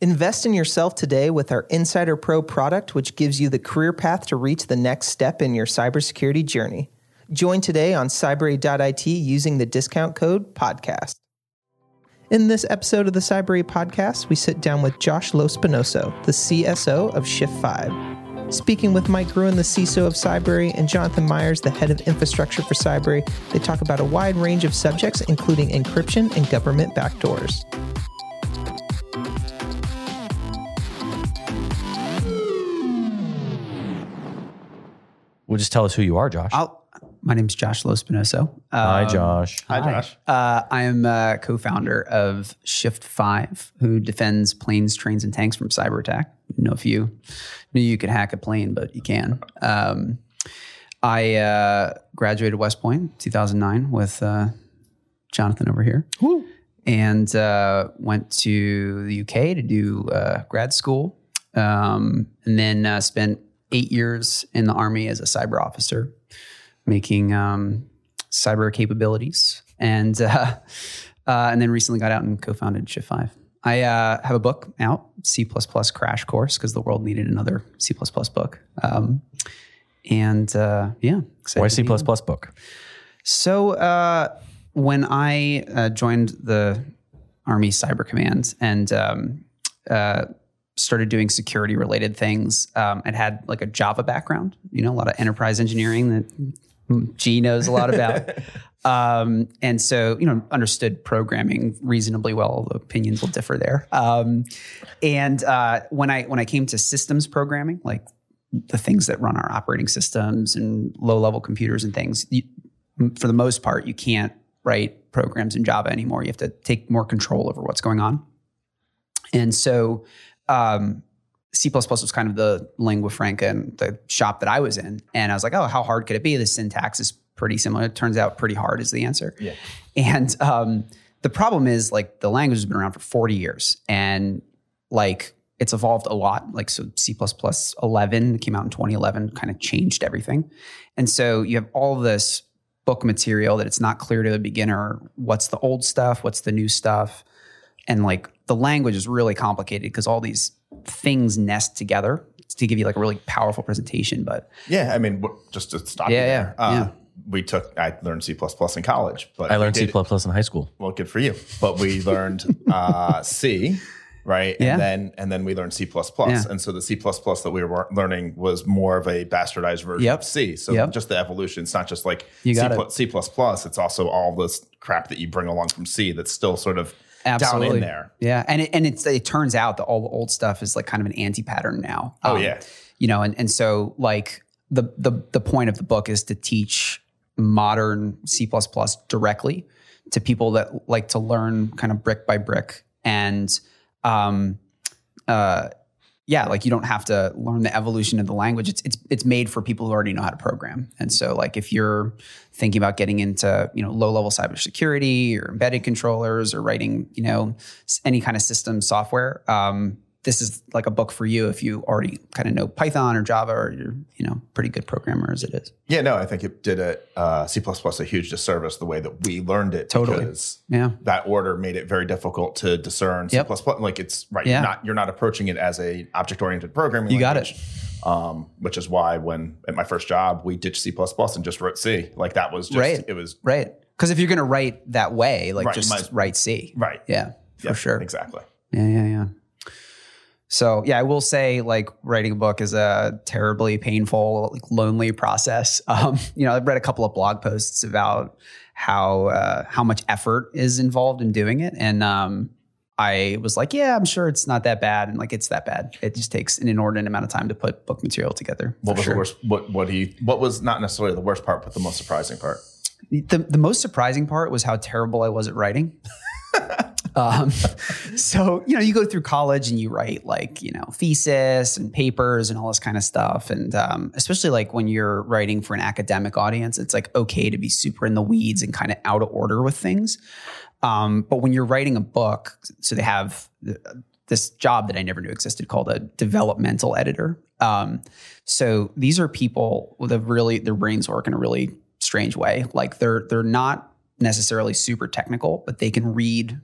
Invest in yourself today with our Insider Pro product, which gives you the career path to reach the next step in your cybersecurity journey. Join today on cybrary.it using the discount code podcast. In this episode of the Cybrary podcast, we sit down with Josh Lospinoso, the CSO of Shift 5. Speaking with Mike Gruen, the CISO of Cybrary, and Jonathan Meyers, the head of infrastructure for Cybrary, they talk about a wide range of subjects, including encryption and government backdoors. Well, just tell us who you are, Josh. I'll, my name's Josh Lospinoso. Hi, Um, Josh. Hi, Josh. Uh, I am a co-founder of Shift Five, who defends planes, trains, and tanks from cyber attack. I don't know if you knew you could hack a plane, but you can. Um, I uh, graduated West Point 2009 with uh, Jonathan over here, and uh, went to the UK to do uh, grad school, um, and then uh, spent eight years in the army as a cyber officer, making um, cyber capabilities, and uh, uh, and then recently got out and co-founded Shift Five. I uh, have a book out, C Crash Course, because the world needed another C book. Um, and uh, yeah, Why C book? So uh, when I uh, joined the Army Cyber Command and um, uh, started doing security related things, um, it had like a Java background. You know, a lot of enterprise engineering that G knows a lot about. Um, and so, you know, understood programming reasonably well. although Opinions will differ there. Um, and uh, when I when I came to systems programming, like the things that run our operating systems and low level computers and things, you, for the most part, you can't write programs in Java anymore. You have to take more control over what's going on. And so, um, C was kind of the lingua franca and the shop that I was in. And I was like, oh, how hard could it be? The syntax is pretty similar. It turns out pretty hard is the answer. Yeah. And um, the problem is like the language has been around for 40 years and like it's evolved a lot. Like so C 11 came out in 2011, kind of changed everything. And so you have all this book material that it's not clear to the beginner what's the old stuff, what's the new stuff. And like the language is really complicated because all these things nest together to give you like a really powerful presentation. But Yeah, I mean, just to stop Yeah, you yeah, uh, yeah. We took, I learned C in college, but I we learned C did- in high school. Well, good for you. But we learned uh, C, right? Yeah. And then and then we learned C Yeah. And so the C that we were learning was more of a bastardized version Yep. of C. So Yep. just the evolution. It's not just like You C, got plus, C It's also all this crap that you bring along from C that's still sort of down Absolutely. in there. Yeah, and it, and it's, it turns out that all the old stuff is like kind of an anti pattern now. Oh, Um, yeah. you know, and and so like the the the point of the book is to teach modern C directly to people that like to learn kind of brick by brick and um uh yeah, like you don't have to learn the evolution of the language. It's it's it's made for people who already know how to program. And so like if you're thinking about getting into, you know, low level cybersecurity or embedded controllers or writing, you know, any kind of system software, um, this is like a book for you if you already kind of know Python or Java or you're, you know, pretty good programmer as it is. Yeah, no, I think it did a uh, C a huge disservice the way that we learned it. Totally. Because Yeah. that order made it very difficult to discern Yep. C++. Like it's right. Yeah. You're not you're not approaching it as a object oriented programming. You got it. Um, which is why when at my first job we ditched C and just wrote C. Like that was just Right. it was Right. Because if you're going to write that way, like Right, just might write C. right. Yeah, for Yeah, sure. Exactly. Yeah, yeah, yeah. So yeah, I will say like writing a book is a terribly painful, like, lonely process. Um, you know, I've read a couple of blog posts about how uh, how much effort is involved in doing it, and um, I was like, yeah, I'm sure it's not that bad, and like it's that bad. It just takes an inordinate amount of time to put book material together. What was sure. the worst? What what he? What was not necessarily the worst part, but the most surprising part? The, the most surprising part was how terrible I was at writing. Um, so, you know, you go through college and you write like, you know, thesis and papers and all this kind of stuff. And um, especially like when you're writing for an academic audience, it's like okay to be super in the weeds and kind of out of order with things. Um, but when you're writing a book, so they have this job that I never knew existed called a developmental editor. Um, so these are people with a really their brains work in a really strange way. Like they're they're not necessarily super technical, but they can read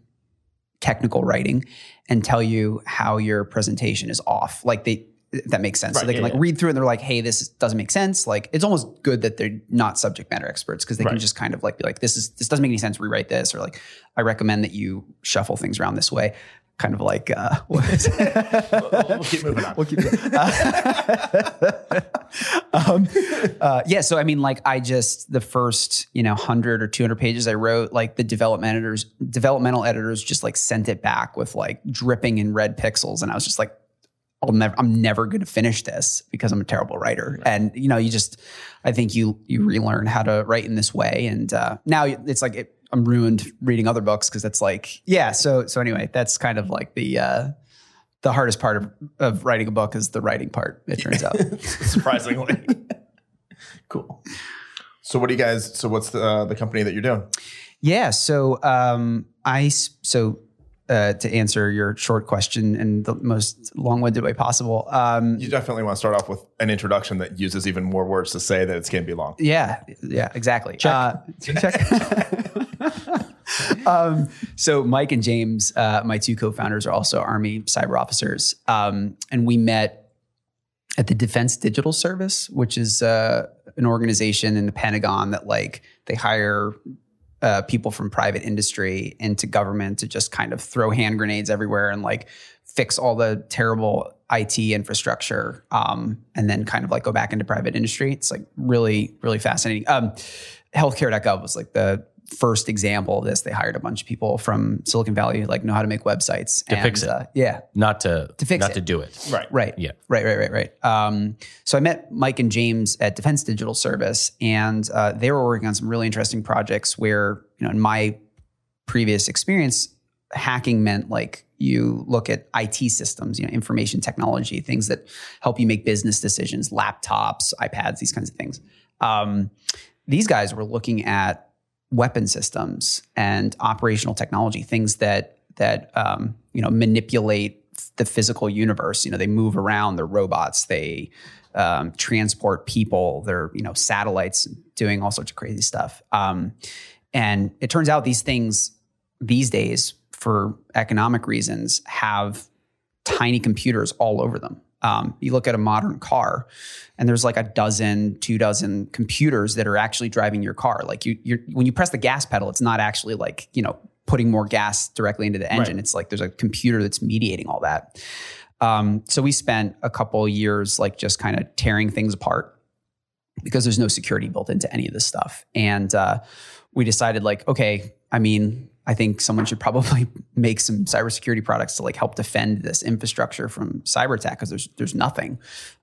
technical writing and tell you how your presentation is off. Like they, that makes sense. so Right, they can yeah, like yeah. read through and they're like, hey, this doesn't make sense. Like it's almost good that they're not subject matter experts because they can just kind of like be like, this is this doesn't make any sense. Rewrite this, or like, I recommend that you shuffle things around this way. Kind of like uh, it? we'll keep moving on. We'll keep um, uh, yeah. So I mean, like, I just the first you know hundred or two hundred pages I wrote, like the development editors, developmental editors, just like sent it back with like dripping in red pixels, and I was just like, I'll never, I'm never going to finish this because I'm a terrible writer. And you know, you just, I think you you relearn how to write in this way, and uh, now it's like it, I'm ruined reading other books because that's like, yeah. So so anyway, that's kind of like the. Uh, the hardest part of, of writing a book is the writing part. It turns out. surprisingly. cool. So what do you guys? So what's the uh, the company that you're doing? yeah. So um, I s- so uh, to answer your short question in the most long-winded way possible. Um, You definitely want to start off with an introduction that uses even more words to say that it's going to be long. yeah. Yeah. Exactly. Uh, check. um, so Mike and James, uh, my two co-founders, are also Army cyber officers, um, and we met at the Defense Digital Service, which is uh, an organization in the Pentagon that like they hire uh, people from private industry into government to just kind of throw hand grenades everywhere and like fix all the terrible IT infrastructure, um, and then kind of like go back into private industry. It's like really, really fascinating. Um, healthcare.gov was like the first example of this. They hired a bunch of people from Silicon Valley who like know how to make websites To fix it. Uh, yeah, Not to, To fix not it. to do it. Right. Right. Yeah. Right. Right. Right. Right. Um, so I met Mike and James at Defense Digital Service, and uh, they were working on some really interesting projects where, you know, in my previous experience, hacking meant like you look at IT systems, you know, information technology, things that help you make business decisions, laptops, iPads, these kinds of things. Um, these guys were looking at weapon systems and operational technology, things that that um, you know manipulate the physical universe. You know, they move around. They're robots. They um, transport people. They're you know satellites doing all sorts of crazy stuff. Um, and it turns out these things these days, for economic reasons, have tiny computers all over them. Um, you look at a modern car, and there's like a dozen, two dozen computers that are actually driving your car. Like you, you're when you press the gas pedal, it's not actually like you know putting more gas directly into the engine. It's like there's a computer that's mediating all that. Um, so we spent a couple years like just kind of tearing things apart because there's no security built into any of this stuff. And uh, we decided like, okay, I mean, I think someone should probably make some cybersecurity products to like help defend this infrastructure from cyber attack because there's there's nothing.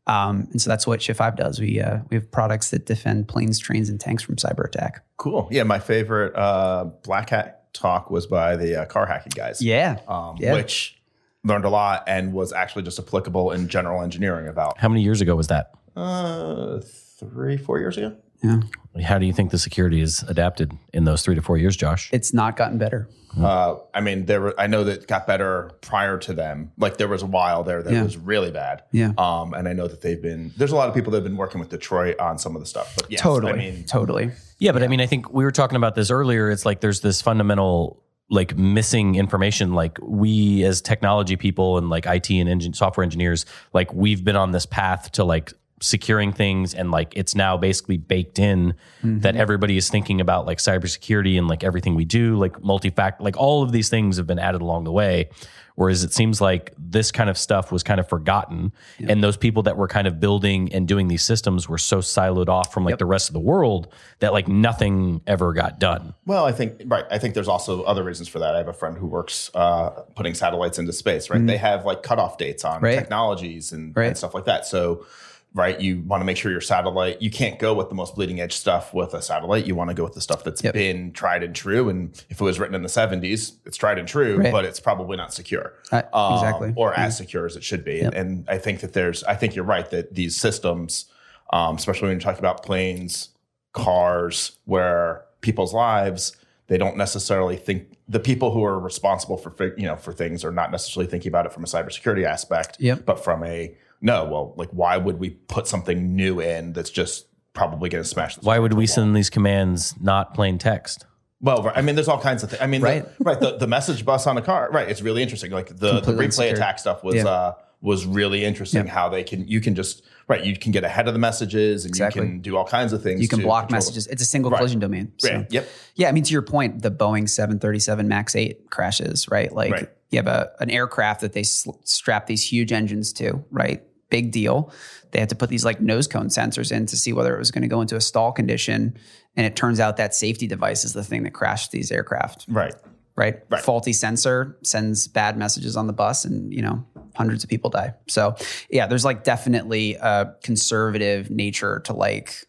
Um, and so that's what Shift Five does. We uh, we have products that defend planes, trains, and tanks from cyber attack. Cool. Yeah, my favorite uh, Black Hat talk was by the uh, car hacking guys. Yeah, Um, Yeah. Which learned a lot and was actually just applicable in general engineering about How many years ago was that? uh, three, four years ago. yeah. How do you think the security is adapted in those three to four years, Josh? It's not gotten better. Uh, I mean, there were, I know that it got better prior to them. Like there was a while there that Yeah. was really bad. Yeah. Um, and I know that they've been, there's a lot of people that have been working with Detroit on some of the stuff. But yes, Totally, I mean, totally. Yeah, but I mean, I think we were talking about this earlier. It's like there's this fundamental like missing information. Like we as technology people and like IT and engine software engineers, like we've been on this path to like securing things and like it's now basically baked in that everybody is thinking about like cybersecurity and like everything we do, like multi-factor, like all of these things have been added along the way. Whereas it seems like this kind of stuff was kind of forgotten, and those people that were kind of building and doing these systems were so siloed off from like the rest of the world that like nothing ever got done. Well, I think right. I think there's also other reasons for that. I have a friend who works uh, putting satellites into space. Right, they have like cutoff dates on Mm-hmm. Right. technologies and, Right. and stuff like that. So, right, you want to make sure your satellite. You can't go with the most bleeding edge stuff with a satellite. You want to go with the stuff that's Yep. been tried and true. And if it was written in the 70s, it's tried and true, Right. but it's probably not secure. Uh, Um, exactly. or as secure as it should be. And I think that there's, I think you're right that these systems, um, especially when you're talking about planes, cars, where people's lives, they don't necessarily think the people who are responsible for you know for things are not necessarily thinking about it from a cybersecurity aspect, Yep. but from a no. Well, like why would we put something new in that's just probably going to smash? This Why would we wall? send these commands not plain text? Well, right. I mean, there's all kinds of things. I mean, Right. the, right. The, the message bus on a car, right? It's really interesting. Like the, the replay insecure. attack stuff was Yeah. uh, was really interesting. Yeah. How they can you can just right you can get ahead of the messages and Exactly. you can do all kinds of things. You can to block control- messages. It's a single Right. collision domain. So. Right. Yep. Yeah, I mean, to your point, the Boeing 737 MAX 8 crashes, right? Like Right. you have a, an aircraft that they sl- strap these huge engines to, right? Big deal. They had to put these like nose cone sensors in to see whether it was going to go into a stall condition. And it turns out that safety device is the thing that crashed these aircraft, Right. right? Right. Faulty sensor sends bad messages on the bus and, you know, hundreds of people die. So, yeah, there's like definitely a conservative nature to like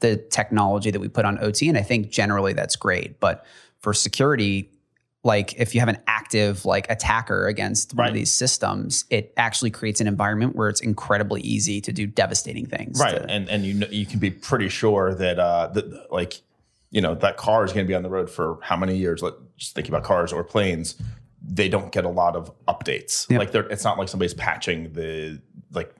the technology that we put on OT. And I think generally that's great. But for security, like if you have an active like attacker against one of these systems, it actually creates an environment where it's incredibly easy to do devastating things. Right. to- and and you know, you can be pretty sure that uh that like you know that car is going to be on the road for how many years? Like just thinking about cars or planes, they don't get a lot of updates. Yep. Like they're it's not like somebody's patching the like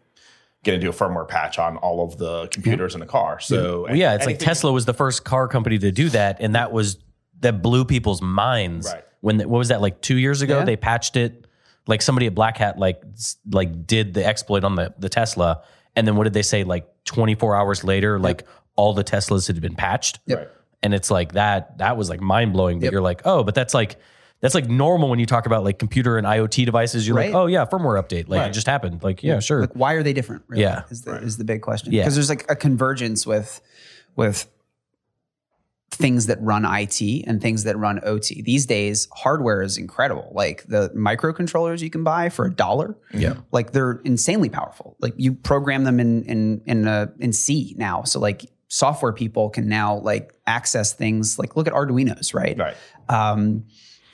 going to do a firmware patch on all of the computers in the car. So Well, yeah, it's like Tesla was the first car company to do that, and that was that blew people's minds. Right. When what was that like two years ago? Yeah. They patched it. Like somebody at Black Hat like like did the exploit on the the Tesla, and then what did they say? Like 24 hours later, like all the Teslas had been patched. Right. And it's like that. That was like mind blowing. But Yep. you're like, oh, but that's like. That's like normal when you talk about like computer and IoT devices. You're Right. like, oh yeah, firmware update. Like Right. it just happened. Like yeah, sure. like why are they different? Really, Yeah. is the, is the big question. Yeah. because there's like a convergence with with things that run IT and things that run OT. These days, hardware is incredible. Like the microcontrollers you can buy for a dollar. Yeah. like they're insanely powerful. Like you program them in in in uh, in C now, so like software people can now like access things. Like look at Arduino's, right? Right. um,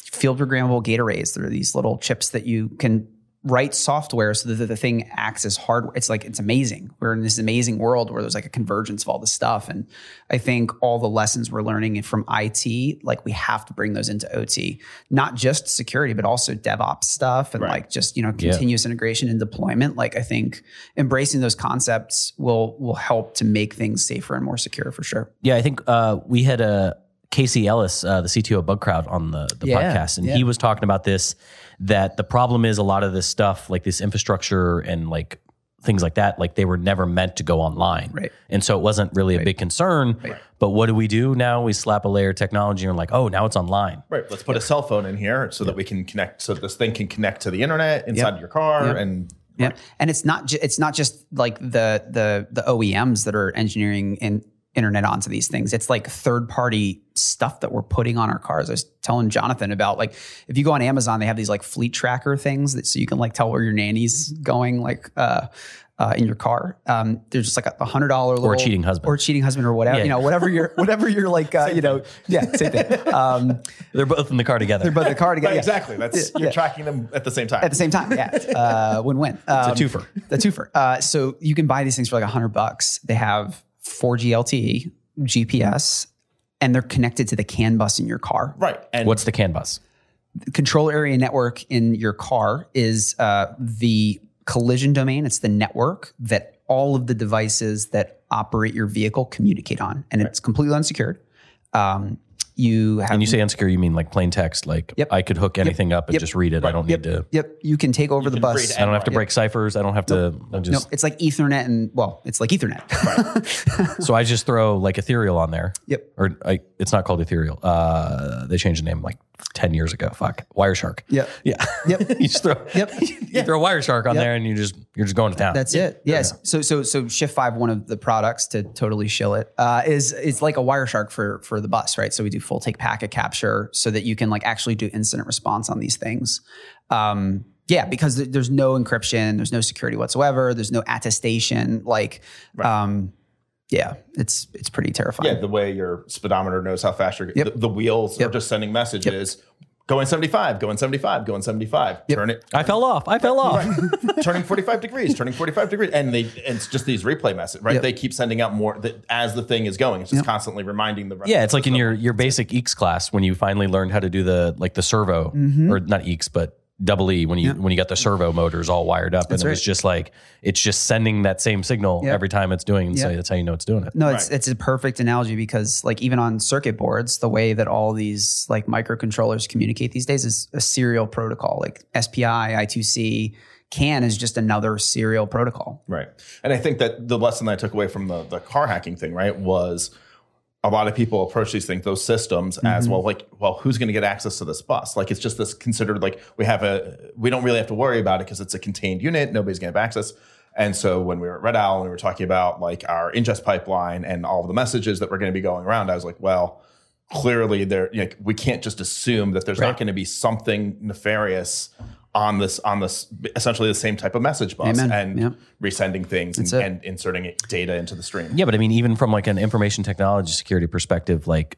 field programmable gate arrays. There are these little chips that you can write software so that the thing acts as hardware. It's like it's amazing. We're in this amazing world where there's like a convergence of all this stuff, and I think all the lessons we're learning from IT, like we have to bring those into OT, not just security, but also DevOps stuff and Right. like just you know Yeah. continuous integration and deployment. Like I think embracing those concepts will will help to make things safer and more secure for sure. Yeah, I think uh, we had a Casey Ellis, uh, the CTO of Bugcrowd, on the, the Yeah, podcast, and yeah. he was talking about this. That the problem is a lot of this stuff, like this infrastructure and like things like that, like they were never meant to go online, Right. And so it wasn't really a big concern. But what do we do now? We slap a layer of technology and we're like, oh, now it's online. Right. Let's put a cell phone in here so that we can connect. So this thing can connect to the internet inside Yep. your car, Yep. and Yeah, and it's not ju- it's not just like the the the OEMs that are engineering and internet onto these things. It's like third party stuff that we're putting on our cars. I was telling Jonathan about like if you go on Amazon, they have these like fleet tracker things that so you can like tell where your nanny's going, like. uh uh, in your car, um, there's just like a hundred dollar Or cheating husband. or cheating husband, or whatever Yeah. you know, whatever you're, whatever you're like, uh, you know, yeah, same thing. Um, They're both in the car together. they're both in the car together. Yeah. exactly. That's you're Yeah. tracking them at the same time. At the same time, yeah, uh, win-win. Um, a twofer. The twofer. Uh, so you can buy these things for like a hundred bucks. They have 4G LTE, GPS, and they're connected to the CAN bus in your car. right. And What's the CAN bus? The control area network in your car is uh, the collision domain. It's the network that all of the devices that operate your vehicle communicate on, and it's completely unsecured. Um, you have And you say insecure, you mean like plain text? Like Yep. I could hook anything up and Yep. just read it. I don't Yep. need to. Yep, you can take over the can bus. I don't have to Yep. break ciphers. I don't have to. I No, just it's like Ethernet, and well, it's like Ethernet. so I just throw like ethereal on there. Yep. Or I, it's not called ethereal. Uh, they changed the name like ten years ago. Fuck. Wireshark. Yep. Yeah. Yep. you just throw. Yep. You throw Wireshark on there, and you just you're just going to town. That's it. Yes. So so so Shift Five, one of the products to totally shill it, uh, is is like a Wireshark for for the bus, right? So we do full take packet capture so that you can like actually do incident response on these things. Um, yeah, because th- there's no encryption, there's no security whatsoever, there's no attestation. Like, um, yeah, it's it's pretty terrifying. yeah, the way your speedometer knows how fast you're. Yep. The, the wheels Yep. are just sending messages. Going 75, going 75, going 75. Turn it. I fell off. I fell off. turning 45 degrees, turning 45 degrees. And they and it's just these replay messages, right? Yep. They keep sending out more that as the thing is going. It's just constantly reminding the Yeah, it's like in your your basic EECS class when you finally learned how to do the like the servo Mm-hmm. or not EECS but double E when you when you got the servo motors all wired up, and it was just like it's just sending that same signal Yeah. every time it's doing. And so that's how you know it's doing it. No, it's it's a perfect analogy because like even on circuit boards, the way that all these like microcontrollers communicate these days is a serial protocol. Like SPI, I2C, CAN is just another serial protocol. Right. And I think that the lesson that I took away from the, the car hacking thing, right, was a lot of people approach these things, those systems, as mm-hmm. well, like, well, who's going to get access to this bus? Like, it's just this considered like we have a, we don't really have to worry about it because it's a contained unit. Nobody's going to have access. And so when we were at Red Owl and we were talking about like our ingest pipeline and all of the messages that were going to be going around, I was like, well, clearly there, you know, we can't just assume that there's not going to be something nefarious on this on this essentially the same type of message bus Amen. and Yep. resending things and, and inserting data into the stream. Yeah, but I mean, even from like an information technology security perspective, like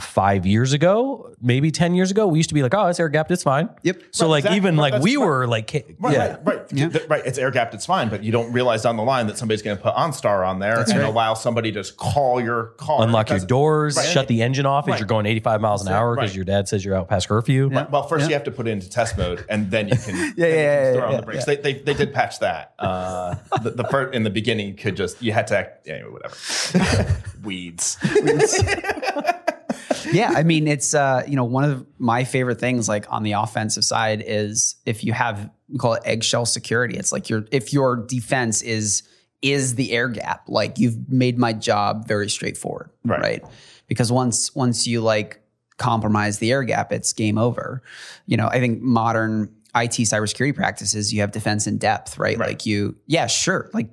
five years ago, maybe ten years ago, we used to be like, "Oh, it's air gapped, it's fine." Yep. So Right, like exactly. even Right, like we right. were like, Right, yeah, right, right, Th- right. It's air gapped. It's fine, but you don't realize down the line that somebody's going to put OnStar on there and right. allow somebody to just call your car, unlock your doors, Right. shut the engine off as you're going 85 miles an hour because Right. your dad says you're out past curfew. Yeah. Well, first you have to put it into test mode, and then you can, then yeah, you can yeah, throw on yeah, the brakes. They, they, they did patch that. Uh, the, the first in the beginning, you could just you had to act, anyway, whatever. Weeds. Yeah, I mean, it's uh, you know, one of my favorite things like on the offensive side is if you have we call it eggshell security. It's like your if your defense is is the air gap, like you've made my job very straightforward, Right. right? Because once once you like compromise the air gap, it's game over. You know, I think modern IT cybersecurity practices, you have defense in depth, right? Right. Like you, yeah, sure, like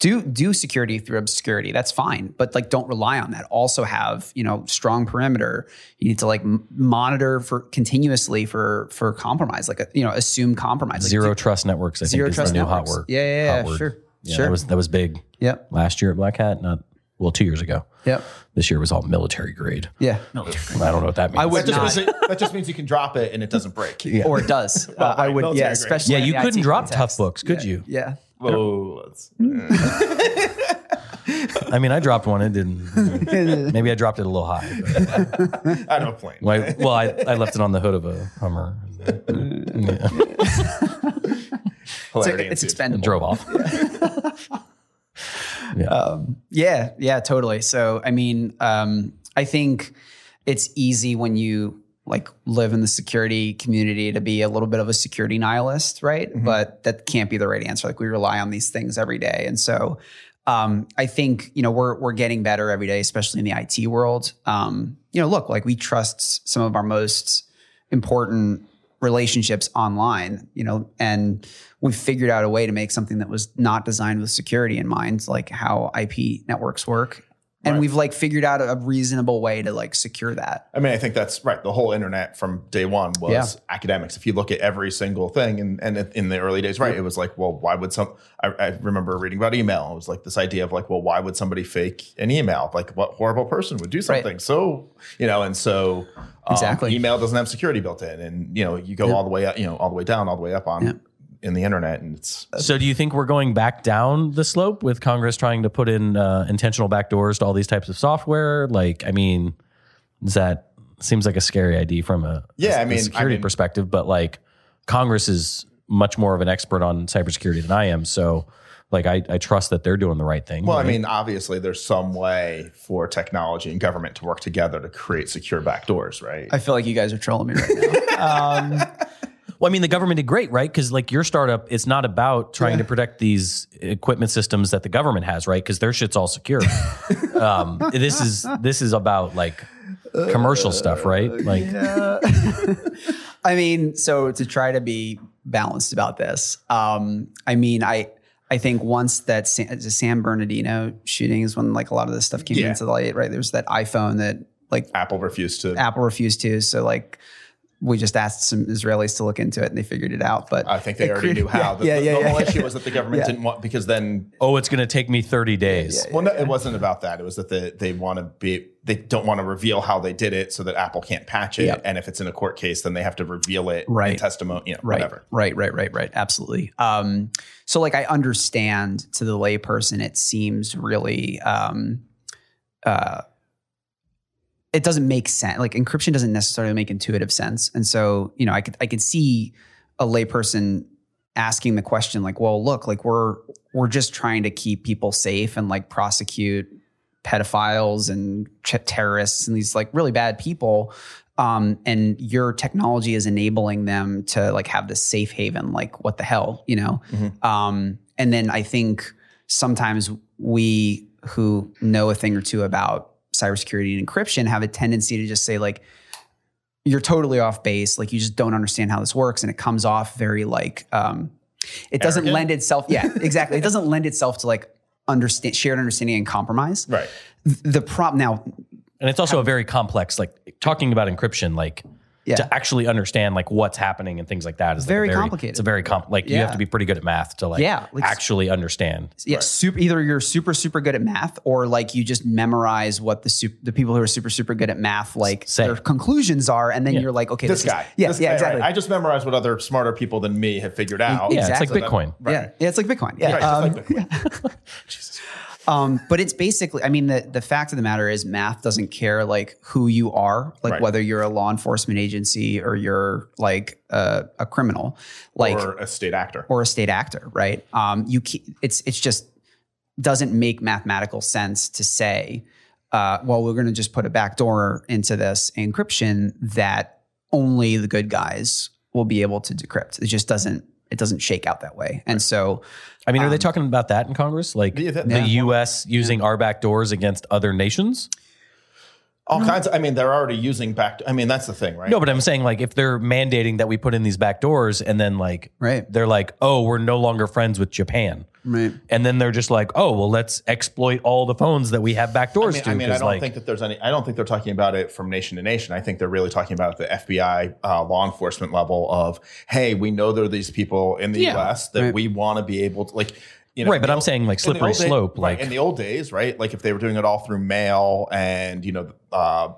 do do security through obscurity that's fine but like don't rely on that also have you know strong perimeter you need to like m- monitor for continuously for for compromise like a, you know assume compromise like, Zero do- trust networks, I zero think, is trust the new networks. hot word. yeah yeah, hot yeah sure Yeah, sure that was that was big yep last year at Black Hat. Not well, two years ago. yep This year was all military grade. yeah I don't know what that means. I would That just, not means it, that just means you can drop it and it doesn't break. or it does uh, i would yeah grade. especially yeah, you couldn't IT drop context. tough books, could you? yeah Whoa, let's- I mean, I dropped one. It didn't. Maybe I dropped it a little high. but- out of a plane. well, I, well, I, I left it on the hood of a Hummer. Yeah, Hilarity it's ensued. expendable and drove off. Yeah, yeah, totally. So, I mean, um, I think it's easy when you like live in the security community to be a little bit of a security nihilist, right? But that can't be the right answer. Like we rely on these things every day, and so um, I think you know we're we're getting better every day, especially in the IT world. Um, you know, look, like we trust some of our most important relationships online, you know, and we figured out a way to make something that was not designed with security in mind, like how IP networks work. And Right. we've like figured out a reasonable way to like secure that. I mean, I think that's right. The whole internet from day one was Yeah. academics. If you look at every single thing, and, and in the early days, right, it was like, well, why would some? I, I remember reading about email. It was like this idea of like, well, why would somebody fake an email? Like, what horrible person would do something? So, you know, and so um, Exactly. email doesn't have security built in, and you know, you go all the way up, you know, all the way down, all the way up on Yeah. In the internet, and it's So, do you think we're going back down the slope with Congress trying to put in uh, intentional backdoors to all these types of software? Like, I mean, is that seems like a scary idea from a, Yeah, a I mean, I security mean- perspective? But like, Congress is much more of an expert on cybersecurity than I am. So, like, I, I trust that they're doing the right thing. Well, I mean, obviously, there's some way for technology and government to work together to create secure backdoors, right? I feel like you guys are trolling me right now. um, Well, I mean, the government did great, right? Because like your startup, it's not about trying to protect these equipment systems that the government has, right? Because their shit's all secure. um, this is this is about like commercial stuff, right? Like, I mean, so to try to be balanced about this, um, I mean, I I think once that San, the San Bernardino shooting is when like a lot of this stuff came Yeah. into the light, right? There was that iPhone that like Apple refused to. Apple refused to, so like we just asked some Israelis to look into it and they figured it out. But I think they already created- knew how. Yeah, the, yeah, the, yeah, the yeah, whole yeah. issue was that the government Yeah. didn't want because then. oh, it's going to take me thirty days. Well, no, it wasn't about that. It was that they, they want to be. They don't want to reveal how they did it so that Apple can't patch it. Yep. And if it's in a court case, then they have to reveal it in Right. testimony. You know, right, whatever. Right, right, right, right. Absolutely. Um, so like I understand to the layperson, it seems really um, uh, it doesn't make sense. Like encryption doesn't necessarily make intuitive sense. And so, you know, I could I could see a layperson asking the question like, well, look, like we're we're just trying to keep people safe and like prosecute pedophiles and ch- terrorists and these like really bad people. Um, and your technology is enabling them to like have this safe haven. Like, what the hell, you know? Um, and then I think sometimes we who know a thing or two about cybersecurity and encryption have a tendency to just say like you're totally off base like you just don't understand how this works and it comes off very like um it doesn't Arrogant? lend itself yeah exactly it doesn't lend itself to like understand shared understanding and compromise Right. Th- the prop now And it's also a very complex, like talking about encryption, like Yeah. to actually understand like what's happening and things like that is like, Very complicated. It's a very comp. Like you have to be pretty good at math to like, Yeah, like- actually understand. yeah, super. Either you're super super good at math, or like you just memorize what the sup- the people who are super super good at math like Say. their conclusions are, and then you're like, okay, This is- guy. yeah, This yeah, guy, exactly. right. I just memorized what other smarter people than me have figured out. Yeah, it's like Bitcoin. Right. Yeah, yeah, it's like Bitcoin. Yeah, Right, just Um, like Bitcoin. Um, but it's basically, I mean, the, the fact of the matter is math doesn't care like who you are, like Right. whether you're a law enforcement agency or you're like a, a criminal, like, or, a state actor. Or a state actor, right? Um, you, it's, it's just doesn't make mathematical sense to say, uh, well, we're going to just put a backdoor into this encryption that only the good guys will be able to decrypt. It just doesn't, it doesn't shake out that way. And so, I mean, are they Um, talking about that in Congress? Like Yeah, that- the yeah. U.S. using our back doors against other nations? All kinds of, I mean, they're already using back. I mean, that's the thing, right? No, but I'm saying like if they're mandating that we put in these back doors and then like Right. they're like, oh, we're no longer friends with Japan. Right. And then they're just like, oh, well, let's exploit all the phones that we have back I mean, to. I, mean, I 'cause, don't like, think that there's any. I don't think they're talking about it from nation to nation. I think they're really talking about the FBI uh, law enforcement level of, hey, we know there are these people in the Yeah. U.S. that Right. we want to be able to like. You know, Right, but in I'm old- saying, like, in slippery old day- slope, like- in the old days, right? Like if they were doing it all through mail and you know uh,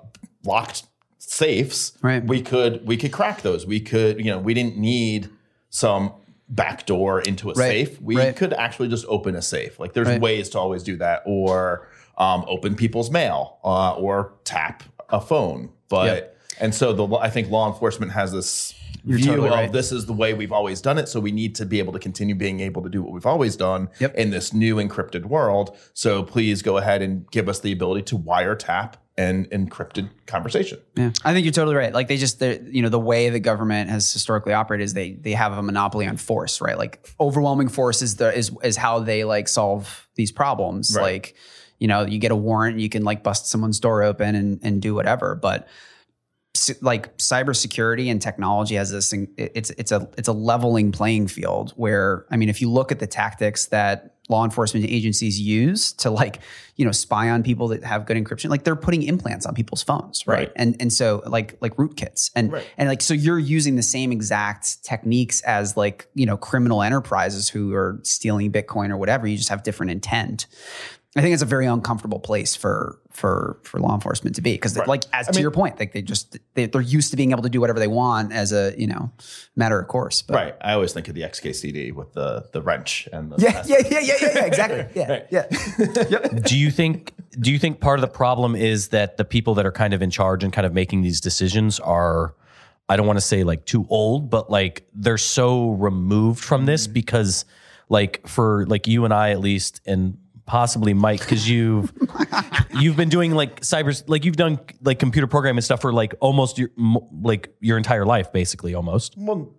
locked safes, Right. We could we could crack those. We could you know we didn't need some backdoor into a Right, safe. We right. could actually just open a safe. Like there's Right. ways to always do that, or um, open people's mail, uh, or tap a phone. But Yep. and so the I think law enforcement has this view totally of this is the way we've always done it. So we need to be able to continue being able to do what we've always done Yep. in this new encrypted world. So please go ahead and give us the ability to wiretap an encrypted conversation. Yeah, I think you're totally right. Like they just, you know, the way the government has historically operated is they they have a monopoly on force, right? Like overwhelming force is the is is how they like solve these problems. Right. Like, you know, you get a warrant, you can like bust someone's door open and and do whatever, but like cybersecurity and technology has this it's it's a it's a leveling playing field where I mean if you look at the tactics that law enforcement agencies use to like you know spy on people that have good encryption like they're putting implants on people's phones right, Right. and and so like like rootkits and Right. and like so you're using the same exact techniques as like you know criminal enterprises who are stealing bitcoin or whatever you just have different intent I think it's a very uncomfortable place for for for law enforcement to be because, Right. like, as I to mean- your point, like they just they, they're used to being able to do whatever they want as a you know matter of course. But, Right. I always think of the XKCD with the the wrench and the Yeah, yeah, yeah, yeah, yeah, yeah, exactly. Yeah, yeah. do you think do you think part of the problem is that the people that are kind of in charge and kind of making these decisions are I don't want to say like too old, but like they're so removed from this mm. because like for like you and I at least and possibly Mike because you've you've been doing like cyber like you've done like computer programming stuff for like almost your like your entire life basically almost well,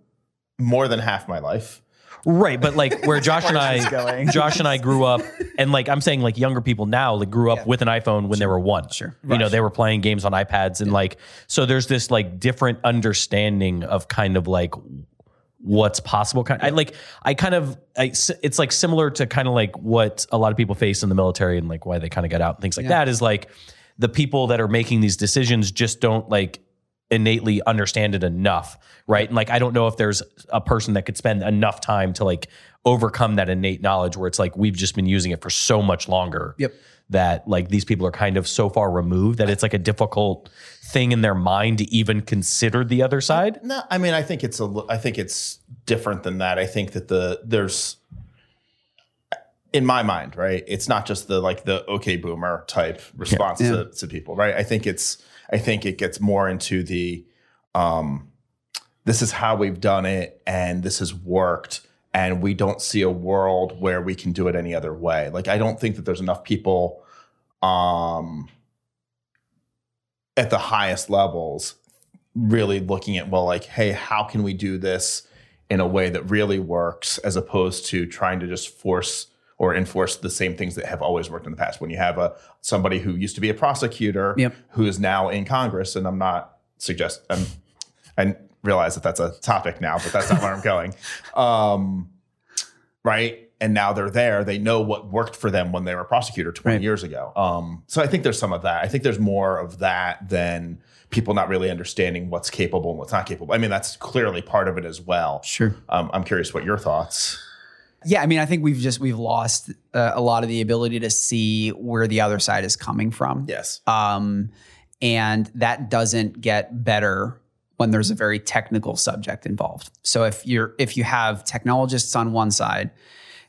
more than half my life. Right, but like where Josh and I, going. Josh and I grew up, and like I'm saying, like younger people now, like grew up with an iPhone when they were one. Sure. you know they were playing games on iPads, and like so there's this like different understanding of kind of like what's possible. Kind, I like I kind of I, it's like similar to kind of like what a lot of people face in the military and like why they kind of get out and things like that is like the people that are making these decisions just don't like innately understand it enough, right? And like I don't know if there's a person that could spend enough time to like overcome that innate knowledge where it's like we've just been using it for so much longer. Yep. That like these people are kind of so far removed that it's like a difficult thing in their mind to even consider the other side. No, I mean, I think it's a I think it's different than that. I think that the there's, in my mind, right. It's not just the like the okay boomer type response Yeah. To, to people, right? I think it's. I think it gets more into the, um, this is how we've done it and this has worked and we don't see a world where we can do it any other way. Like I don't think that there's enough people um at the highest levels really looking at well like hey how can we do this in a way that really works as opposed to trying to just force or enforce the same things that have always worked in the past when you have a somebody who used to be a prosecutor Yep. who is now in congress and i'm not suggest i'm i realize that that's a topic now but that's not where i'm going. Um, right? And now they're there. They know what worked for them when they were a prosecutor 20 Right. years ago. Um, so i think there's some of that. I think there's more of that than people not really understanding what's capable and what's not capable. I mean that's clearly part of it as well. Sure. um, i'm curious what your thoughts. Yeah, I mean, I think we've just we've lost uh, a lot of the ability to see where the other side is coming from. yes. Um, and that doesn't get better when there's a very technical subject involved. So if you're if you have technologists on one side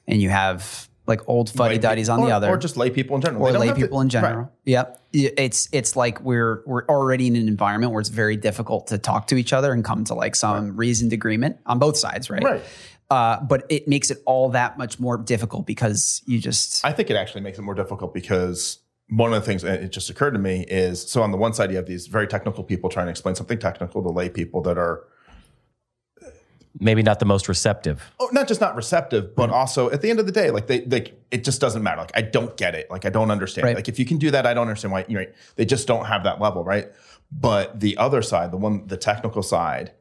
and you have like old fuddy duddies on or, the other, or just lay people in general or lay have to- people in general. right. Yep. It's it's like we're we're already in an environment where it's very difficult to talk to each other and come to like some reasoned agreement on both sides, right? Right. Uh, but it makes it all that much more difficult because you just I think it actually makes it more difficult because one of the things it just occurred to me is so on the one side you have these very technical people trying to explain something technical to lay people that are Maybe not the most receptive. oh, not just not receptive, but mm-hmm. also at the end of the day, like they, they, it just doesn't matter. Like I don't get it. Like I don't understand. Right. Like if you can do that, I don't understand why. You know, they just don't have that level, right? But the other side, the one, the technical side,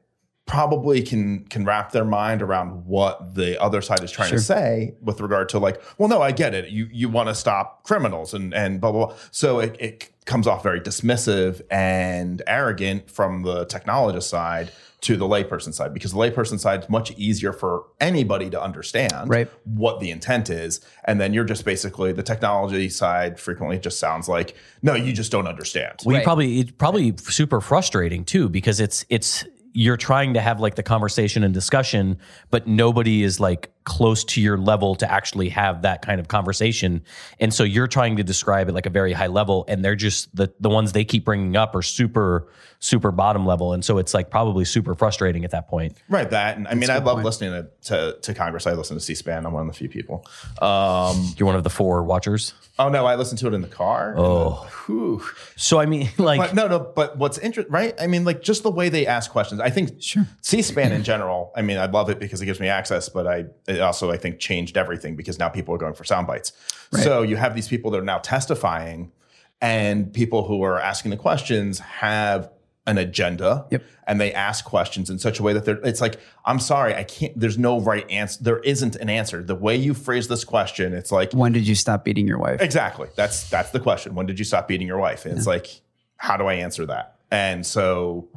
probably can can wrap their mind around what the other side is trying to say with regard to like, well, no, I get it. You you want to stop criminals and and blah blah. blah. So it, it comes off very dismissive and arrogant from the technologist side to the layperson side because the layperson side is much easier for anybody to understand Right. what the intent is and then you're just basically the technology side frequently just sounds like no you just don't understand Well, you probably it's probably super frustrating too because it's it's you're trying to have like the conversation and discussion, but nobody is like close to your level to actually have that kind of conversation, and so you're trying to describe it like a very high level, and they're just the the ones they keep bringing up are super super bottom level, and so it's like probably super frustrating at that point. Right, that and I mean, I love listening to, to to Congress. I listen to C-SPAN. I'm one of the few people. Um, You're one of the four watchers. oh no, I listen to it in the car. Oh. Whew. So I mean, like But no, no. But what's interesting, right? I mean, like just the way they ask questions. I think Sure. C-SPAN in general. I mean, I love it because it gives me access, but I it also I think changed everything because now people are going for sound bites. So you have these people that are now testifying, and people who are asking the questions have an agenda Yep. and they ask questions in such a way that they're it's like i'm sorry i can't there's no right answer there isn't an answer the way you phrase this question it's like when did you stop beating your wife? Exactly. That's that's the question. When did you stop beating your wife? And it's like, how do I answer that? And so,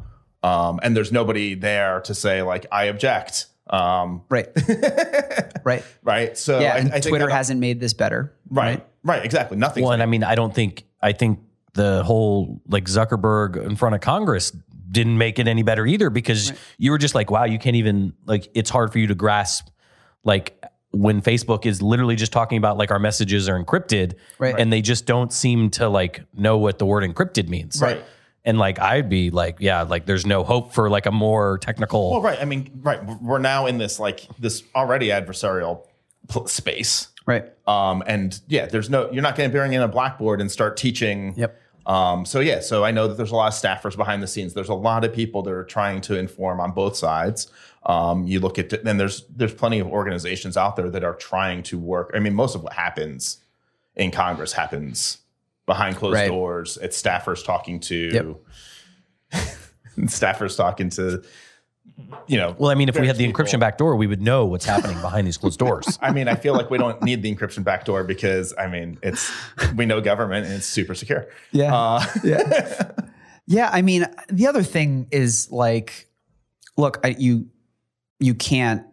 um, and there's nobody there to say like, I object. Um, Right. right. right. So Yeah. I, and I think Twitter hasn't made this better. right, right, exactly. Nothing. Well, and I mean, I don't think I think the whole like Zuckerberg in front of Congress didn't make it any better either because you were just like, wow, you can't even like it's hard for you to grasp like when Facebook is literally just talking about like our messages are encrypted Right. and they just don't seem to like know what the word encrypted means. Right. And like I'd be like, yeah, like there's no hope for like a more technical well, right. I mean, right. We're now in this like this already adversarial pl- space. Right. Um, and yeah, there's no, you're not going to bring in a blackboard and start teaching. Yep. Um, so yeah, so I know that there's a lot of staffers behind the scenes. There's a lot of people that are trying to inform on both sides. Um, you look at, and there's there's plenty of organizations out there that are trying to work. I mean, most of what happens in Congress happens behind closed Right. doors. It's staffers talking to Yep. staffers talking to, you know. Well, I mean, if we had the people. encryption back door, we would know what's happening behind these closed doors. I mean, I feel like we don't need the encryption backdoor because I mean, it's we know government and it's super secure. Yeah. Uh, yeah. Yeah. I mean, the other thing is like, look, I, you you can't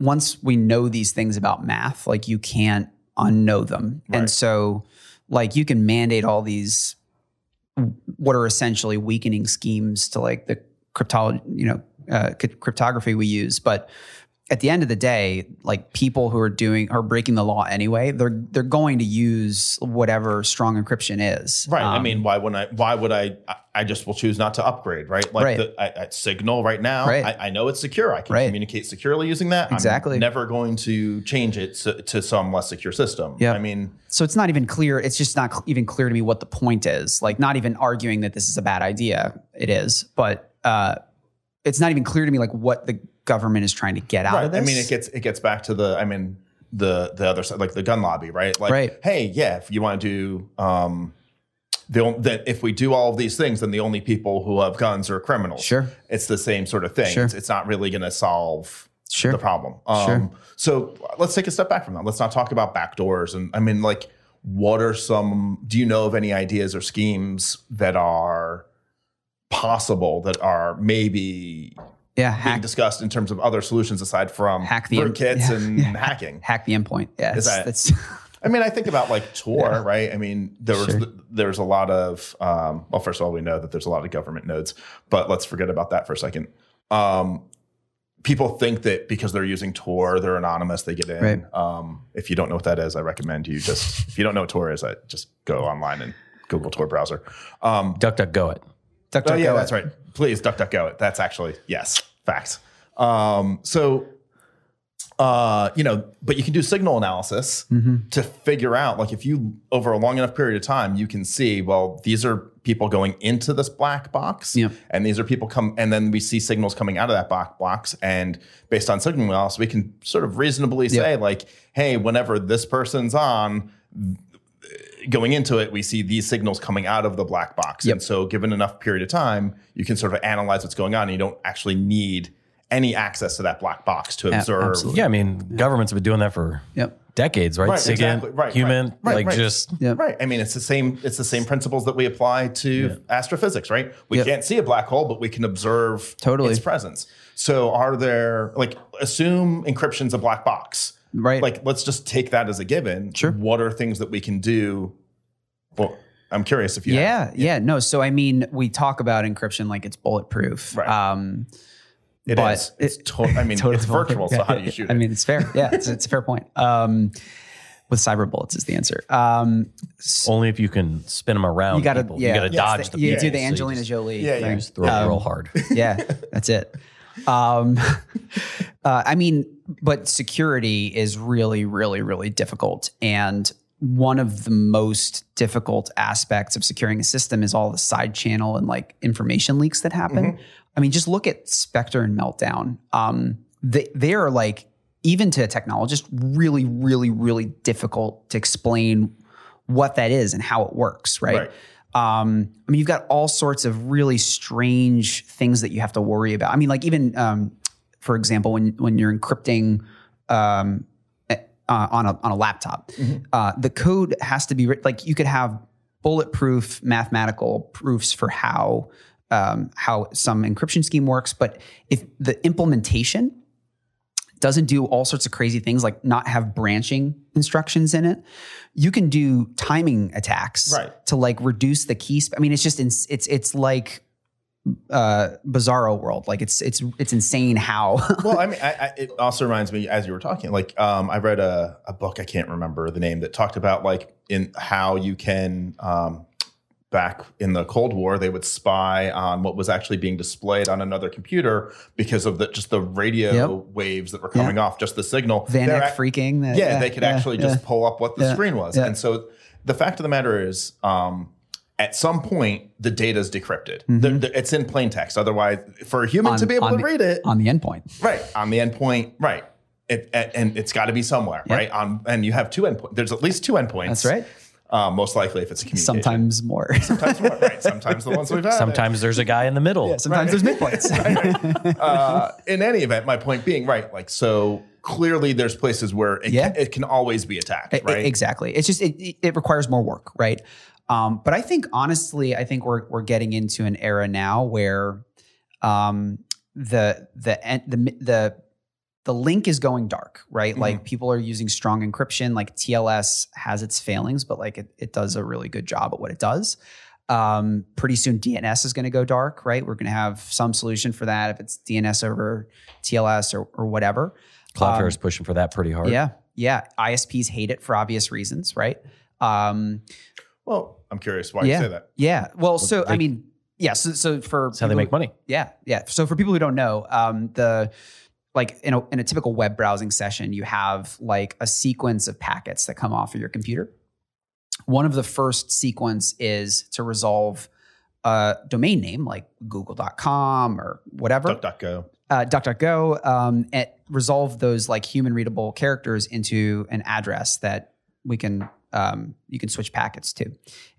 once we know these things about math, like you can't unknow them, and so like you can mandate all these what are essentially weakening schemes to like the cryptology, you know, uh, cryptography we use, but at the end of the day, like people who are doing are breaking the law anyway, they're they're going to use whatever strong encryption is. Right. I Um, mean, why would I? Why would I? I- I just will choose not to upgrade. Right. Like Right. the I, I Signal right now. Right. I, I know it's secure. I can Right. communicate securely using that. Exactly. I'm never going to change it to, to some less secure system. Yeah. I mean, so it's not even clear. It's just not even clear to me what the point is. Like, not even arguing that this is a bad idea. It is, but uh, it's not even clear to me like what the government is trying to get out right. of this. I mean, it gets it gets back to the. I mean, the the other side, like the gun lobby, right? Like, Right. hey, yeah, if you want to do. um the, that if we do all of these things, then the only people who have guns are criminals. Sure. it's the same sort of thing. Sure. It's, it's not really going to solve Sure. the problem. Um, Sure. So let's take a step back from that. Let's not talk about backdoors. And I mean, like, what are some? Do you know of any ideas or schemes that are possible that are maybe yeah, being discussed in terms of other solutions aside from Hack the rootkits yeah, and yeah. hacking? hack the endpoint. Yeah, Is that- that's I mean, I think about like Tor, Yeah. right? I mean, there was Sure. there's a lot of um, well, first of all, we know that there's a lot of government nodes, but let's forget about that for a second. Um, people think that because they're using Tor, they're anonymous, they get in. Right. Um, if you don't know what that is, I recommend you just if you don't know what Tor is, I just go online and Google Tor browser. Um, DuckDuckGo it. Duck, duck, oh yeah, go that's right. Please DuckDuckGo it. That's actually yes, facts. Um, so, uh, you know, but you can do signal analysis to figure out, like, if you over a long enough period of time, you can see, well, these are people going into this black box, Yep. and these are people come, and then we see signals coming out of that black box, and based on signal analysis, we can sort of reasonably say, like, hey, whenever this person's on, going into it, we see these signals coming out of the black box. Yep. And so, given enough period of time, you can sort of analyze what's going on. And you don't actually need any access to that black box to observe. absolutely. Yeah, I mean, governments have been doing that for Yep. decades, right? Right, SIGINT, exactly. Right, human, right, right, like right. just Yep. Right. I mean, it's the same. It's the same principles that we apply to astrophysics, right? We Yep. can't see a black hole, but we can observe Totally. its presence. So, are there like assume encryption's a black box? Right. Like, let's just take that as a given. Sure. What are things that we can do? Well, I'm curious if you. yeah, yeah, No, so I mean, we talk about encryption like it's bulletproof. Right. Um, It But is. It's it- to- I mean, totally it's virtual. So how do you shoot I it? mean, it's fair. Yeah, it's, it's a fair point. Um, with cyber bullets is the answer. Um, only if you can spin them around. you got to, yeah, you got to Yes, dodge the- the You people, do the so you Angelina just- Jolie. Yeah, yeah. thing. Just throw Um, real hard. yeah, that's it. Um, uh, I mean, but security is really, really, really difficult. And one of the most difficult aspects of securing a system is all the side channel and like information leaks that happen. I mean, just look at Spectre and Meltdown. Um, they, they are like, even to a technologist, really, really, really difficult to explain what that is and how it works, right? Right. Um, I mean, you've got all sorts of really strange things that you have to worry about. I mean, like even um, for example, when when you're encrypting um, eh, uh, on a on a laptop, uh, the code has to be like you could have bulletproof mathematical proofs for how um, how some encryption scheme works, but if the implementation doesn't do all sorts of crazy things like not have branching instructions in it. You can do timing attacks Right. to like reduce the key. Sp- I mean, it's just ins- it's it's like uh bizarro world. Like it's it's it's insane how. well, I mean, I, I, it also reminds me as you were talking, like um, I read a, a book, I can't remember the name, that talked about like in how you can um, back in the Cold War, they would spy on what was actually being displayed on another computer because of the just the radio Yep. waves that were coming off, just the signal. Van Eck phreaking. that- yeah, they could yeah, actually yeah. just pull up what the Yeah, screen was. yeah. And so the fact of the matter is, um, at some point, the data is decrypted. The- the- it's in plain text. Otherwise, for a human On- to be able to the- read it, on the endpoint. right on the endpoint, right. It, and it's got to be somewhere, Yeah. right? On and you have two endpoints. There's at least two endpoints. That's right. Um, most likely, if it's a communication. Sometimes more. sometimes, more, right? Sometimes the ones we've had. Sometimes there's a guy in the middle. Sometimes there's midpoints. uh, in any event, my point being, right? Like, so clearly, there's places where it, Yeah. can, it can always be attacked, right? Exactly. It's just it, it- it requires more work, right? Um, but I think honestly, I think we're we're getting into an era now where um, the the en- the the the link is going dark, right? Mm-hmm. Like people are using strong encryption. Like TLS has its failings, but like it, it does a really good job at what it does. Um, pretty soon DNS is going to go dark, right? We're going to have some solution for that if it's DNS over TLS or, or whatever. Cloudflare Um, is pushing for that pretty hard. Yeah, yeah. ISPs hate it for obvious reasons, right? Um, Well, I'm curious why yeah, you say that. yeah. Well, so I mean, yeah. So, so for That's how they make money. Yeah, yeah. So for people who don't know, um, the like in a, in a typical web browsing session, you have like a sequence of packets that come off of your computer. One of the first sequence is to resolve a domain name like google.com or whatever DuckDuckGo. uh, DuckDuckGo um, and resolve those like human readable characters into an address that we can um, you can switch packets to,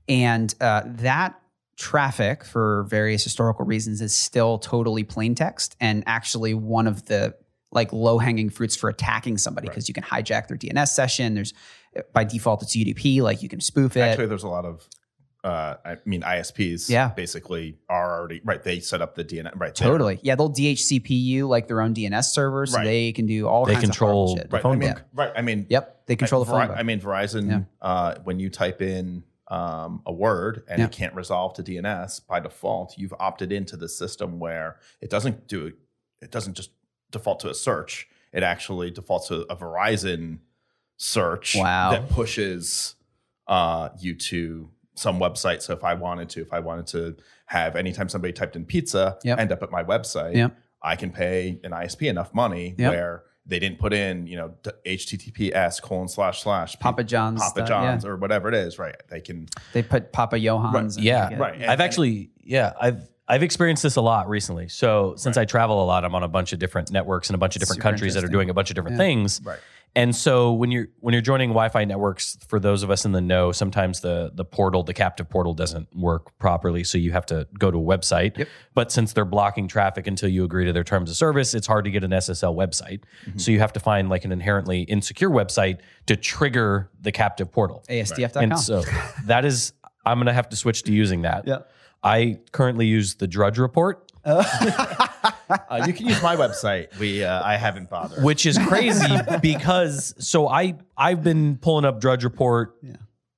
and uh, that traffic for various historical reasons is still totally plain text and actually one of the like low hanging fruits for attacking somebody because you can hijack their DNS session. There's by default it's UDP, like you can spoof it. Actually, there's a lot of, uh, I mean, ISPs. Yeah. basically are already right. They set up the DNS right. there. Totally, yeah. They'll DHCP you like their own DNS server, so Right. they can do all They kinds control of horrible shit. the Right. phone I mean, book. right. I mean, Yep, they control the I, phone. Veri- book. I mean, Verizon. Yeah. Uh, when you type in um, a word and Yeah. it can't resolve to DNS by default, you've opted into the system where it doesn't do it. It doesn't just default to a search. It actually defaults to a Verizon search Wow. that pushes uh, you to some website. So if I wanted to, if I wanted to have anytime somebody typed in pizza Yep. end up at my website, Yep. I can pay an ISP enough money Yep. where they didn't put in, you know, d- HTTPS colon slash slash Papa John's. Papa stuff, John's yeah. or whatever it is, right? They can They put Papa Johan's. and Yeah, right. And- I've and- actually, yeah, I've I've experienced this a lot recently. So since I travel a lot, I'm on a bunch of different networks in a bunch of different Super countries that are doing a bunch of different Yeah. things. right. And so when you're when you're joining Wi-Fi networks, for those of us in the know, sometimes the the portal, the captive portal, doesn't work properly, so you have to go to a website. Yep. But since they're blocking traffic until you agree to their terms of service, it's hard to get an SSL website. So you have to find like an inherently insecure website to trigger the captive portal. ASDF.com. And so that is, I'm going to have to switch to using that. Yeah. I currently use the Drudge Report, Uh, you can use my website. We uh, I haven't bothered. which is crazy because so I I've been pulling up Drudge Report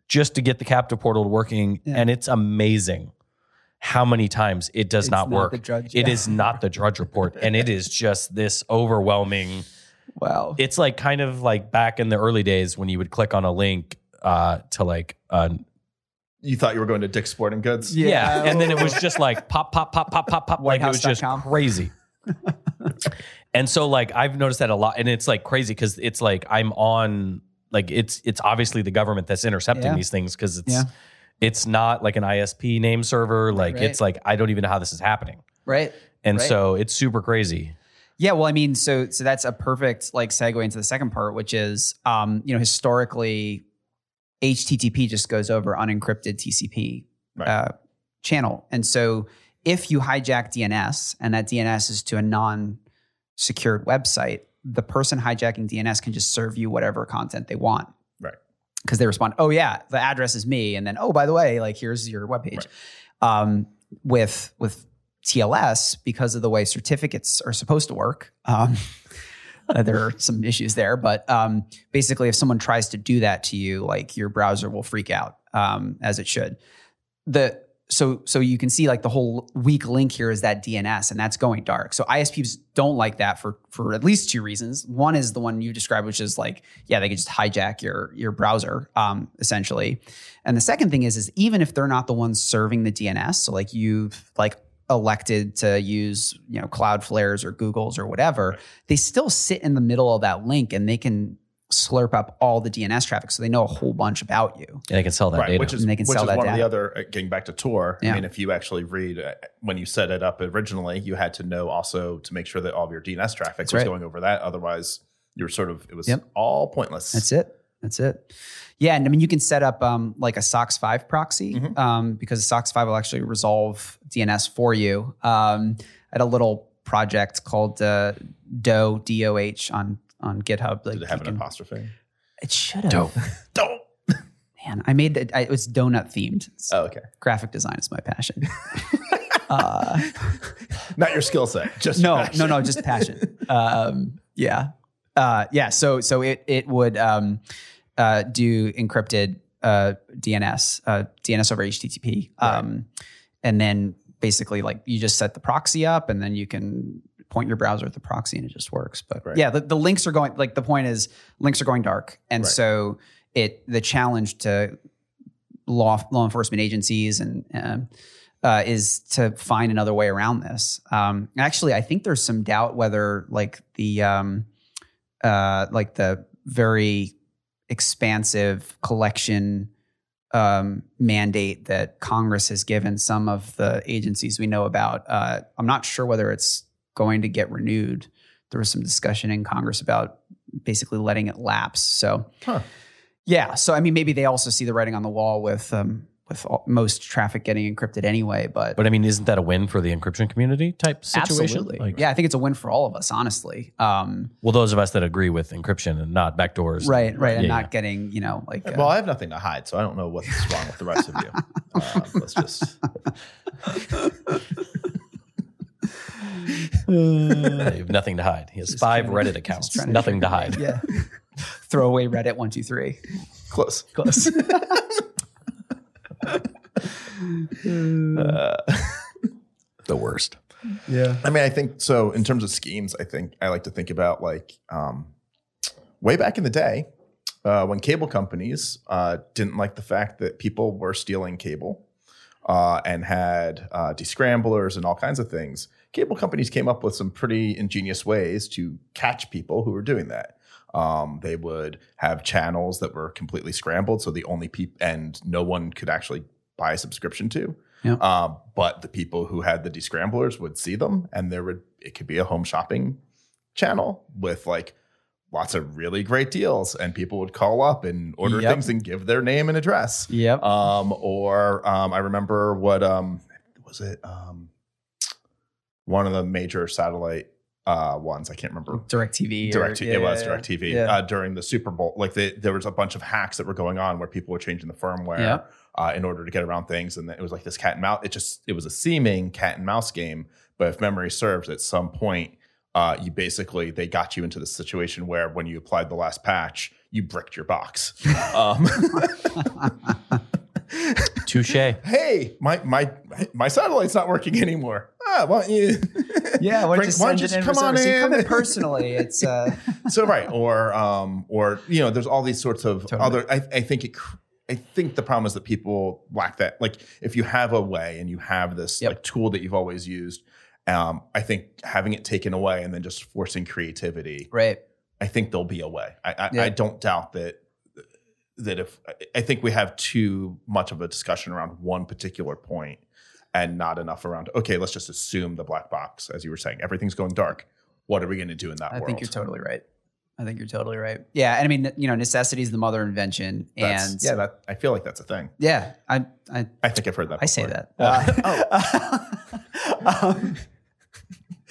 just to get the captive portal working, and it's amazing how many times it does not not work. the Drudge, It yeah. is not the Drudge Report, and it is just this overwhelming. wow. It's like kind of like back in the early days when you would click on a link uh, to like uh, you thought you were going to Dick's Sporting Goods? Yeah. Yeah. And then it was just like pop, pop, pop, pop, pop, pop. Like it was just Whitehouse.com. crazy. and so like I've noticed that a lot. And it's like crazy because it's like I'm on like it's it's obviously the government that's intercepting Yeah. these things because it's Yeah. it's not like an ISP name server. Like Right. it's like I don't even know how this is happening. right. And Right. so it's super crazy. Yeah, well, I mean, so so that's a perfect like segue into the second part, which is um, you know, historically HTTP just goes over unencrypted TCP Right. uh, channel. And so if you hijack DNS and that DNS is to a non-secured website, the person hijacking DNS can just serve you whatever content they want. Right. Because they respond, oh yeah, the address is me, and then oh by the way, like here's your webpage. Um, with with TLS, because of the way certificates are supposed to work, um, there are some issues there. But um, basically, if someone tries to do that to you, like your browser will freak out, um, as it should. The so so you can see like the whole weak link here is that DNS, and that's going dark. So ISPs don't like that for for at least two reasons. One is the one you described, which is like yeah, they can just hijack your your browser, um, essentially. And the second thing is is even if they're not the ones serving the DNS, so like you've like elected to use you know Cloudflares or Google's or whatever, they still sit in the middle of that link and they can slurp up all the DNS traffic, so they know a whole bunch about you. And they can sell that right, data. which is And they can which sell is that one of the other uh, getting back to Tor. Yeah. I mean, if you actually read uh, when you set it up originally, you had to know also to make sure that all of your DNS traffic was right. going over that. Otherwise, you're sort of it was Yep. all pointless. That's it. That's it. Yeah, and I mean you can set up um, like a SOCKS five proxy Mhm. um, because SOCKS five will actually resolve DNS for you. Um, I had a little project called uh, Do D O H on on GitHub. Like Did it have an can- apostrophe? It should have. Dope. Dope. Man, I made it. I, it was donut themed. Oh, okay. Graphic design is my passion. uh, Not your skill set. Just no, passion. no, no, just passion. um, yeah, uh, yeah. So, so it it would um, uh, do encrypted uh, DNS, uh, DNS over HTTP, um, and then basically like you just set the proxy up, and then you can point your browser at the proxy and it just works. But yeah, the, the links are going like the point is links are going dark, and so it the challenge to law law enforcement agencies and. Um, uh, is to find another way around this. Um, actually, I think there's some doubt whether like the um, uh, like the very expansive collection um, mandate that Congress has given some of the agencies we know about. Uh, I'm not sure whether it's going to get renewed. There was some discussion in Congress about basically letting it lapse. So, yeah. So, I mean, maybe they also see the writing on the wall with um, with all, most traffic getting encrypted anyway. But, But I mean, isn't that a win for the encryption community type situation? absolutely, Like, yeah, I think it's a win for all of us, honestly. Um, Well, those of us that agree with encryption and not backdoors. right, right, and Yeah, not yeah. getting you know like uh, Well, I have nothing to hide, so I don't know what's wrong with the rest of you. Uh, let's just. You have nothing to hide. He has five Reddit accounts. trying to Nothing to hide. yeah, throw away Reddit one two three. Close. Close. The worst. yeah. I mean, I think so. In terms of schemes, I think I like to think about like um, way back in the day uh, when cable companies uh, didn't like the fact that people were stealing cable uh, and had uh, descramblers and all kinds of things. Cable companies came up with some pretty ingenious ways to catch people who were doing that. Um, they would have channels that were completely scrambled, so the only people and no one could actually buy a subscription to. Yeah. Um, but the people who had the descramblers would see them, and there would it could be a home shopping channel with like lots of really great deals, and people would call up and order Yep. things and give their name and address. Yep. Um, or um, I remember what um, was it? Um, one of the major satellite uh, ones. I can't remember. DirecTV. Direct, it was DirecTV Yeah. uh, during the Super Bowl. Like they, there was a bunch of hacks that were going on where people were changing the firmware Yeah. uh, in order to get around things, and it was like this cat and mouse. It just it was a seeming cat and mouse game, but if memory serves, at some point, uh, you basically they got you into the situation where when you applied the last patch, you bricked your box. um, Touche. hey, my my my satellite's not working anymore. Ah, why don't you? Yeah, why don't Bring- you why don't send you it in come for on service? You come in in? personally. It's uh, so right or um or you know there's all these sorts of Totally. other I, I think it cr- i think the problem is that people lack that like if you have a way and you have this Yep. like tool that you've always used um i think having it taken away and then just forcing creativity right. i think there'll be a way i i, Yeah. I don't doubt that that if I- think we have too much of a discussion around one particular point and not enough around okay let's just assume the black box as you were saying everything's going dark what are we going to do in that I world think you're totally right. I think you're totally right. Yeah, and I mean, you know, necessity is the mother of invention, That's- and yeah, that I feel like that's a thing. yeah, I I I think I've heard that. I say that. Uh, um,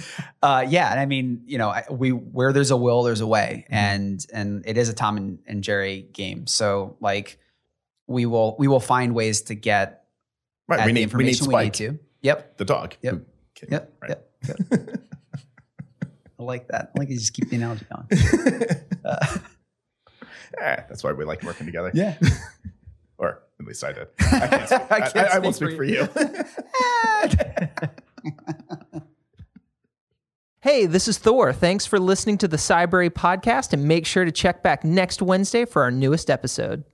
uh, yeah, and I mean, you know, we where there's a will, there's a way, Mm-hmm. and and it is a Tom and, and Jerry game. So like, we will we will find ways to get Right, we the need we need information we need, Spike, to. Yep. the dog. Yep. came- Yep. right. Yep. yep. I like that. I like you just keep the analogy going. Eh, that's why we like working together. Yeah. Or at least I did. I can't speak. I I, can't I- I speak won't for speak for you. Hey, this is Thor. Thanks for listening to the Cybrary podcast and make sure to check back next Wednesday for our newest episode.